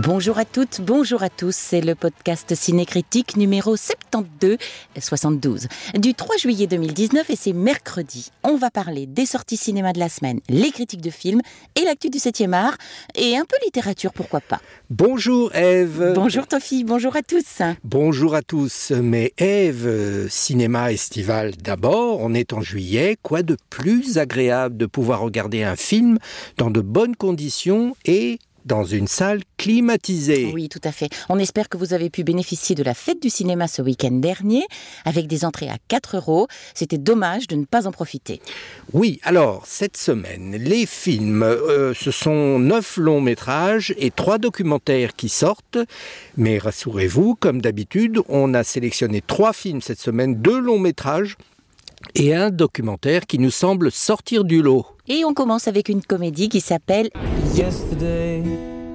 Bonjour à toutes, bonjour à tous. C'est le podcast Cinécritique numéro 72, 72 du 3 juillet 2019 et c'est mercredi. On va parler des sorties cinéma de la semaine, les critiques de films et l'actu du 7e art et un peu littérature, pourquoi pas. Bonjour Eve. Bonjour Tofi, bonjour à tous. Bonjour à tous. Mais Eve, cinéma estival d'abord, on est en juillet. Quoi de plus agréable de pouvoir regarder un film dans de bonnes conditions et dans une salle climatisée. Oui, tout à fait. On espère que vous avez pu bénéficier de la fête du cinéma ce week-end dernier, avec des entrées à 4 euros. C'était dommage de ne pas en profiter. Oui, alors, cette semaine, les films, euh, ce sont 9 longs métrages et 3 documentaires qui sortent. Mais rassurez-vous, comme d'habitude, on a sélectionné 3 films cette semaine, 2 longs métrages et un documentaire qui nous semble sortir du lot. Et on commence avec une comédie qui s'appelle Yesterday,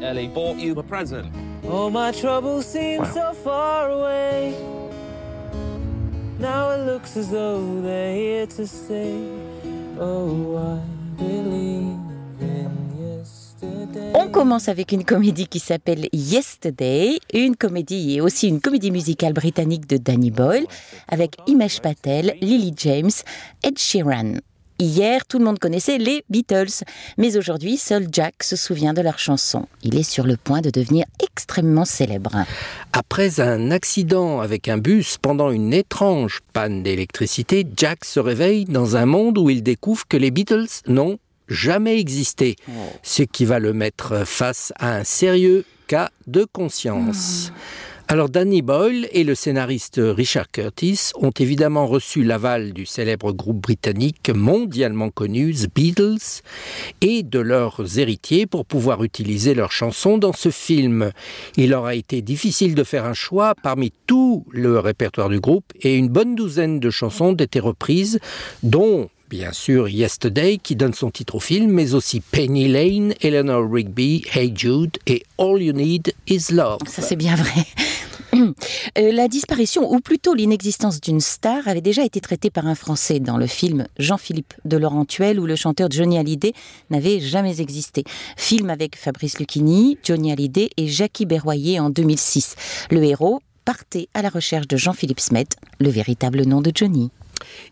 Ellie bought you a present. All my troubles seem so far away. Now it looks as though they're here to stay. Oh, I believe. On commence avec une comédie qui s'appelle Yesterday, une comédie et aussi une comédie musicale britannique de Danny Boyle avec Imesh Patel, Lily James, Ed Sheeran. Hier, tout le monde connaissait les Beatles, mais aujourd'hui, seul Jack se souvient de leur chanson. Il est sur le point de devenir extrêmement célèbre. Après un accident avec un bus pendant une étrange panne d'électricité, Jack se réveille dans un monde où il découvre que les Beatles n'ont jamais existé, ce qui va le mettre face à un sérieux cas de conscience. Alors Danny Boyle et le scénariste Richard Curtis ont évidemment reçu l'aval du célèbre groupe britannique mondialement connu The Beatles et de leurs héritiers pour pouvoir utiliser leurs chansons dans ce film. Il leur a été difficile de faire un choix parmi tout le répertoire du groupe et une bonne douzaine de chansons ont été reprises, dont bien sûr Yesterday qui donne son titre au film, mais aussi Penny Lane, Eleanor Rigby, Hey Jude et All You Need Is Love. Ça c'est bien vrai. Euh, la disparition, ou plutôt l'inexistence d'une star, avait déjà été traitée par un Français dans le film Jean-Philippe de Laurentiel, où le chanteur Johnny Hallyday n'avait jamais existé. Film avec Fabrice Lucchini, Johnny Hallyday et Jackie Berroyer en 2006. Le héros partait à la recherche de Jean-Philippe Smet, le véritable nom de Johnny.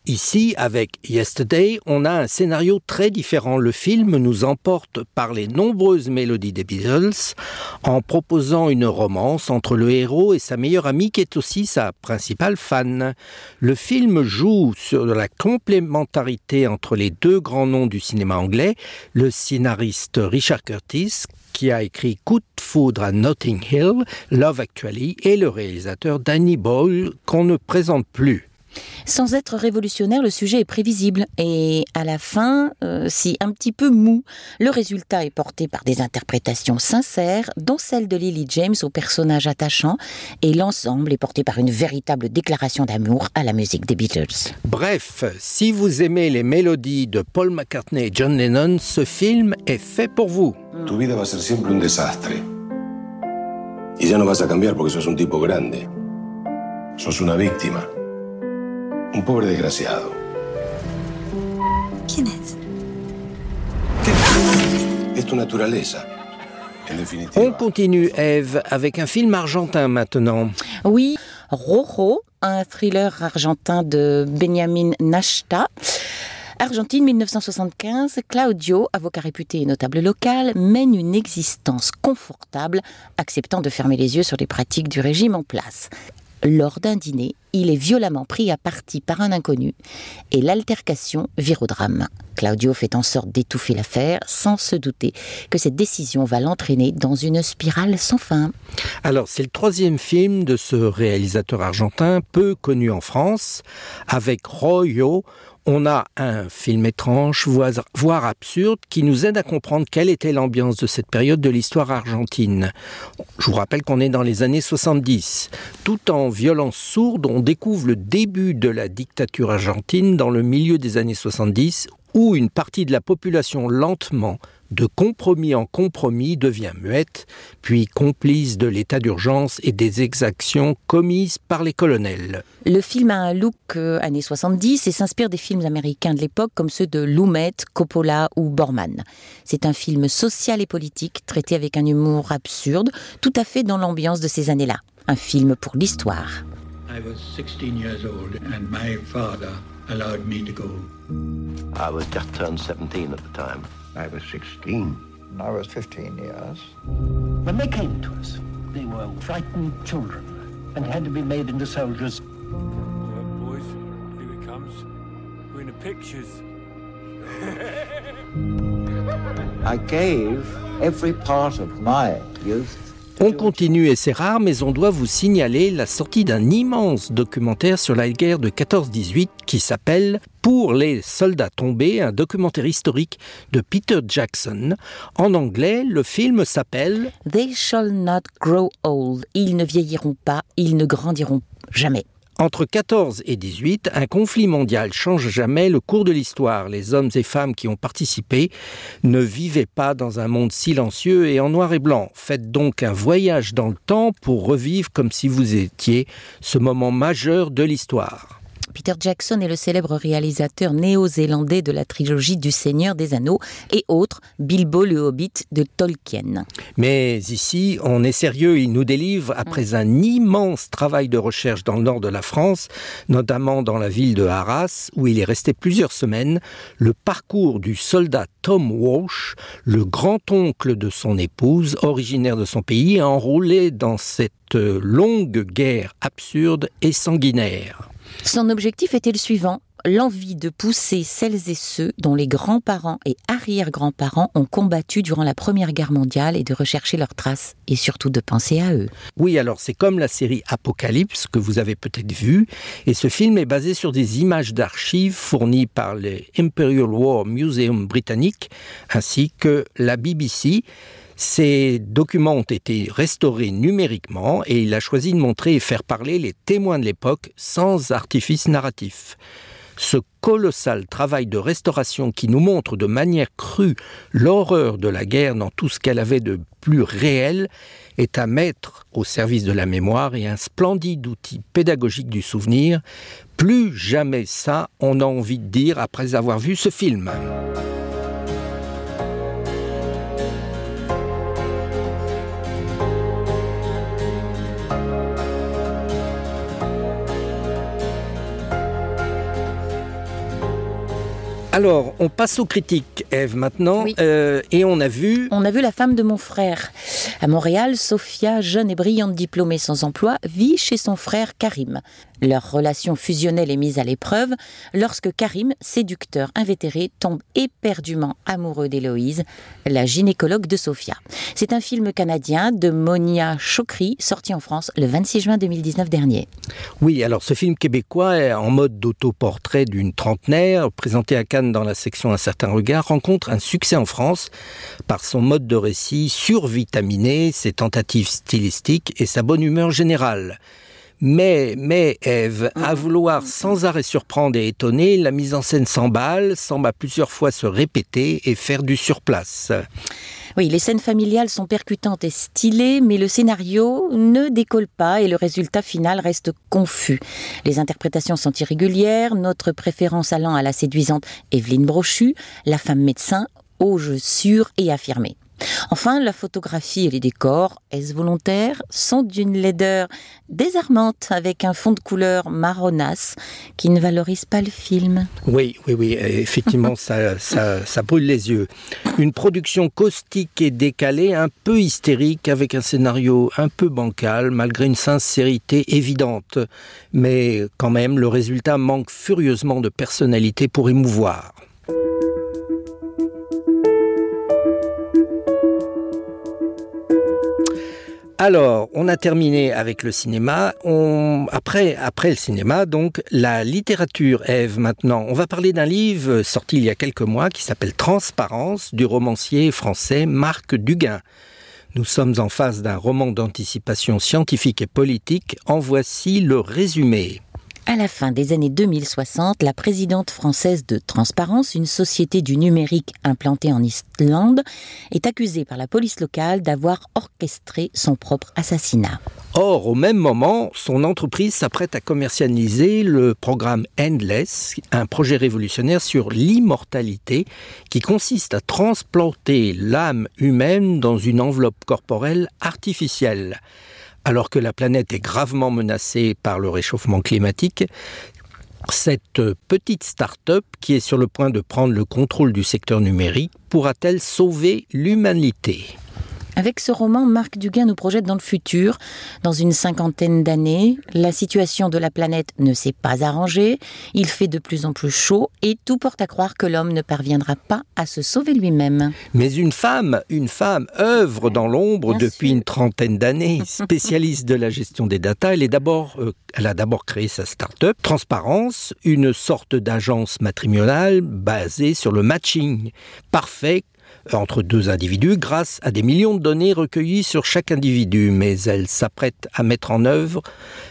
Ici, avec Yesterday, on a un scénario très différent. Le film nous emporte par les nombreuses mélodies des Beatles en proposant une romance entre le héros et sa meilleure amie qui est aussi sa principale fan. Le film joue sur la complémentarité entre les deux grands noms du cinéma anglais, le scénariste Richard Curtis qui a écrit Coup de foudre à Notting Hill, Love Actually, et le réalisateur Danny Boyle qu'on ne présente plus. Sans être révolutionnaire, le sujet est prévisible et à la fin, euh, si un petit peu mou, le résultat est porté par des interprétations sincères, dont celle de Lily James au personnage attachant, et l'ensemble est porté par une véritable déclaration d'amour à la musique des Beatles. Bref, si vous aimez les mélodies de Paul McCartney et John Lennon, ce film est fait pour vous. Tu vida va a ser siempre un desastre. Y ya no vas a cambiar porque sos un tipo grande. Sos una víctima. Un pobre desgraciado. ¿Quién es? Es tu naturaleza. En On continue, Eve, avec un film argentin maintenant. Oui, Rojo, un thriller argentin de Benjamin Nashta. Argentine 1975, Claudio, avocat réputé et notable local, mène une existence confortable, acceptant de fermer les yeux sur les pratiques du régime en place. Lors d'un dîner, il est violemment pris à partie par un inconnu et l'altercation vire au drame. Claudio fait en sorte d'étouffer l'affaire sans se douter que cette décision va l'entraîner dans une spirale sans fin. Alors, c'est le troisième film de ce réalisateur argentin, peu connu en France. Avec Royo, on a un film étrange, voire absurde, qui nous aide à comprendre quelle était l'ambiance de cette période de l'histoire argentine. Je vous rappelle qu'on est dans les années 70. Tout en violence sourde, on découvre le début de la dictature argentine dans le milieu des années 70 où une partie de la population lentement, de compromis en compromis, devient muette, puis complice de l'état d'urgence et des exactions commises par les colonels. Le film a un look euh, années 70 et s'inspire des films américains de l'époque comme ceux de Lumet, Coppola ou Borman. C'est un film social et politique traité avec un humour absurde, tout à fait dans l'ambiance de ces années-là. Un film pour l'histoire. I was 16 years old and my father allowed me to go. I was just turned 17 at the time. I was 16. I was 15 years. When they came to us, they were frightened children and had to be made into soldiers. Look, boys, here it comes. We're in the pictures. I gave every part of my youth On continue et c'est rare, mais on doit vous signaler la sortie d'un immense documentaire sur la guerre de 14-18 qui s'appelle Pour les soldats tombés, un documentaire historique de Peter Jackson. En anglais, le film s'appelle They shall not grow old. Ils ne vieilliront pas, ils ne grandiront jamais. Entre 14 et 18, un conflit mondial change jamais le cours de l'histoire. Les hommes et femmes qui ont participé ne vivaient pas dans un monde silencieux et en noir et blanc. Faites donc un voyage dans le temps pour revivre comme si vous étiez ce moment majeur de l'histoire. Peter Jackson est le célèbre réalisateur néo-zélandais de la trilogie du Seigneur des Anneaux et autres Bilbo le Hobbit de Tolkien. Mais ici, on est sérieux, il nous délivre, après un immense travail de recherche dans le nord de la France, notamment dans la ville de Arras, où il est resté plusieurs semaines, le parcours du soldat Tom Walsh, le grand-oncle de son épouse, originaire de son pays, enrôlé dans cette longue guerre absurde et sanguinaire. Son objectif était le suivant l'envie de pousser celles et ceux dont les grands-parents et arrière-grands-parents ont combattu durant la Première Guerre mondiale et de rechercher leurs traces et surtout de penser à eux. Oui, alors c'est comme la série Apocalypse que vous avez peut-être vu, et ce film est basé sur des images d'archives fournies par le Imperial War Museum britannique ainsi que la BBC. Ces documents ont été restaurés numériquement et il a choisi de montrer et faire parler les témoins de l'époque sans artifice narratif. Ce colossal travail de restauration qui nous montre de manière crue l'horreur de la guerre dans tout ce qu'elle avait de plus réel est à mettre au service de la mémoire et un splendide outil pédagogique du souvenir. Plus jamais ça, on a envie de dire après avoir vu ce film. Alors, on passe aux critiques, Eve, maintenant, Oui. euh, et on a vu... On a vu la femme de mon frère. À Montréal, Sophia, jeune et brillante diplômée sans emploi, vit chez son frère Karim. Leur relation fusionnelle est mise à l'épreuve lorsque Karim, séducteur invétéré, tombe éperdument amoureux d'Héloïse, la gynécologue de Sophia. C'est un film canadien de Monia Chokri, sorti en France le 26 juin 2019 dernier. Oui, alors ce film québécois en mode d'autoportrait d'une trentenaire, présenté à Cannes dans la section Un certain regard, rencontre un succès en France par son mode de récit survitaminé, ses tentatives stylistiques et sa bonne humeur générale. Mais, mais, Eve, à vouloir sans arrêt surprendre et étonner, la mise en scène s'emballe, semble à plusieurs fois se répéter et faire du surplace. Oui, les scènes familiales sont percutantes et stylées, mais le scénario ne décolle pas et le résultat final reste confus. Les interprétations sont irrégulières, notre préférence allant à la séduisante Evelyne Brochu, la femme médecin, au jeu sûr et affirmé. Enfin, la photographie et les décors, est-ce volontaire, sont d'une laideur désarmante avec un fond de couleur marronasse qui ne valorise pas le film? Oui, oui, oui, effectivement, ça, ça, ça brûle les yeux. Une production caustique et décalée, un peu hystérique, avec un scénario un peu bancal, malgré une sincérité évidente. Mais quand même, le résultat manque furieusement de personnalité pour émouvoir. Alors, on a terminé avec le cinéma. Après, après le cinéma, donc, la littérature, Ève, maintenant. On va parler d'un livre sorti il y a quelques mois qui s'appelle Transparence du romancier français Marc Duguin. Nous sommes en face d'un roman d'anticipation scientifique et politique. En voici le résumé. À la fin des années 2060, la présidente française de Transparence, une société du numérique implantée en Islande, est accusée par la police locale d'avoir orchestré son propre assassinat. Or, au même moment, son entreprise s'apprête à commercialiser le programme Endless, un projet révolutionnaire sur l'immortalité qui consiste à transplanter l'âme humaine dans une enveloppe corporelle artificielle. Alors que la planète est gravement menacée par le réchauffement climatique, cette petite start-up qui est sur le point de prendre le contrôle du secteur numérique pourra-t-elle sauver l'humanité? Avec ce roman, Marc Duguin nous projette dans le futur. Dans une cinquantaine d'années, la situation de la planète ne s'est pas arrangée, il fait de plus en plus chaud et tout porte à croire que l'homme ne parviendra pas à se sauver lui-même. Mais une femme, une femme œuvre dans l'ombre depuis sûr. une trentaine d'années, spécialiste de la gestion des datas. Elle, est d'abord, euh, elle a d'abord créé sa start-up Transparence, une sorte d'agence matrimoniale basée sur le matching parfait entre deux individus grâce à des millions de données recueillies sur chaque individu, mais elle s'apprête à mettre en œuvre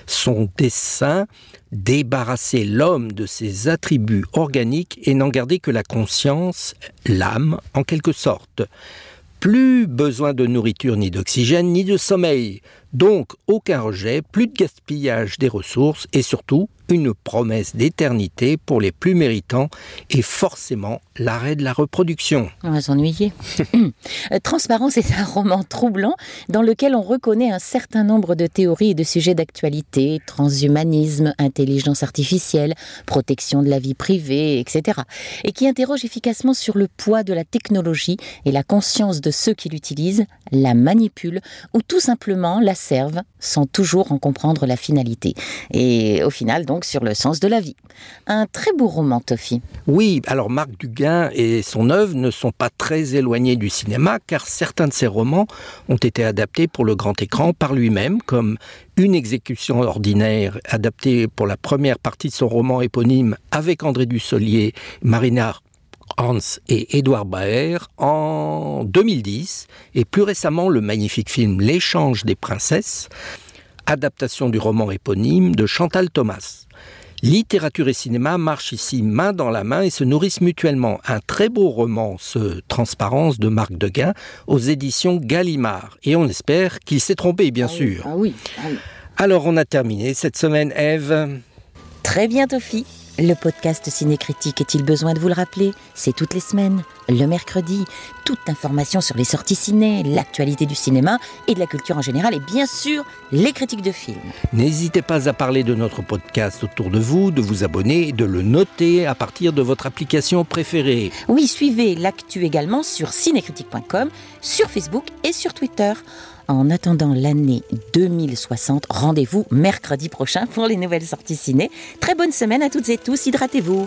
son dessein débarrasser l'homme de ses attributs organiques et n'en garder que la conscience, l'âme en quelque sorte. Plus besoin de nourriture ni d'oxygène ni de sommeil, donc aucun rejet, plus de gaspillage des ressources et surtout une promesse d'éternité pour les plus méritants et forcément l'arrêt de la reproduction. On va s'ennuyer. Transparence est un roman troublant dans lequel on reconnaît un certain nombre de théories et de sujets d'actualité, transhumanisme, intelligence artificielle, protection de la vie privée, etc. et qui interroge efficacement sur le poids de la technologie et la conscience de ceux qui l'utilisent, la manipulent ou tout simplement la servent sans toujours en comprendre la finalité. Et au final, donc, sur le sens de la vie. Un très beau roman, Toffy. Oui, alors Marc Duguin et son œuvre ne sont pas très éloignés du cinéma, car certains de ses romans ont été adaptés pour le grand écran par lui-même, comme une exécution ordinaire adaptée pour la première partie de son roman éponyme avec André Dussolier, Marinard Hans et Édouard Baer en 2010 et plus récemment le magnifique film L'échange des princesses, adaptation du roman éponyme de Chantal Thomas. Littérature et cinéma marchent ici main dans la main et se nourrissent mutuellement. Un très beau roman, ce Transparence de Marc Deguin, aux éditions Gallimard. Et on espère qu'il s'est trompé, bien ah sûr. Oui, ah oui, ah oui. Alors on a terminé cette semaine, Eve. Très bien, Toffy. Le podcast Cinécritique est-il besoin de vous le rappeler? C'est toutes les semaines, le mercredi. Toute information sur les sorties ciné, l'actualité du cinéma et de la culture en général et bien sûr les critiques de films. N'hésitez pas à parler de notre podcast autour de vous, de vous abonner et de le noter à partir de votre application préférée. Oui, suivez l'actu également sur cinécritique.com, sur Facebook et sur Twitter. En attendant l'année 2060, rendez-vous mercredi prochain pour les nouvelles sorties ciné. Très bonne semaine à toutes et tous, hydratez-vous.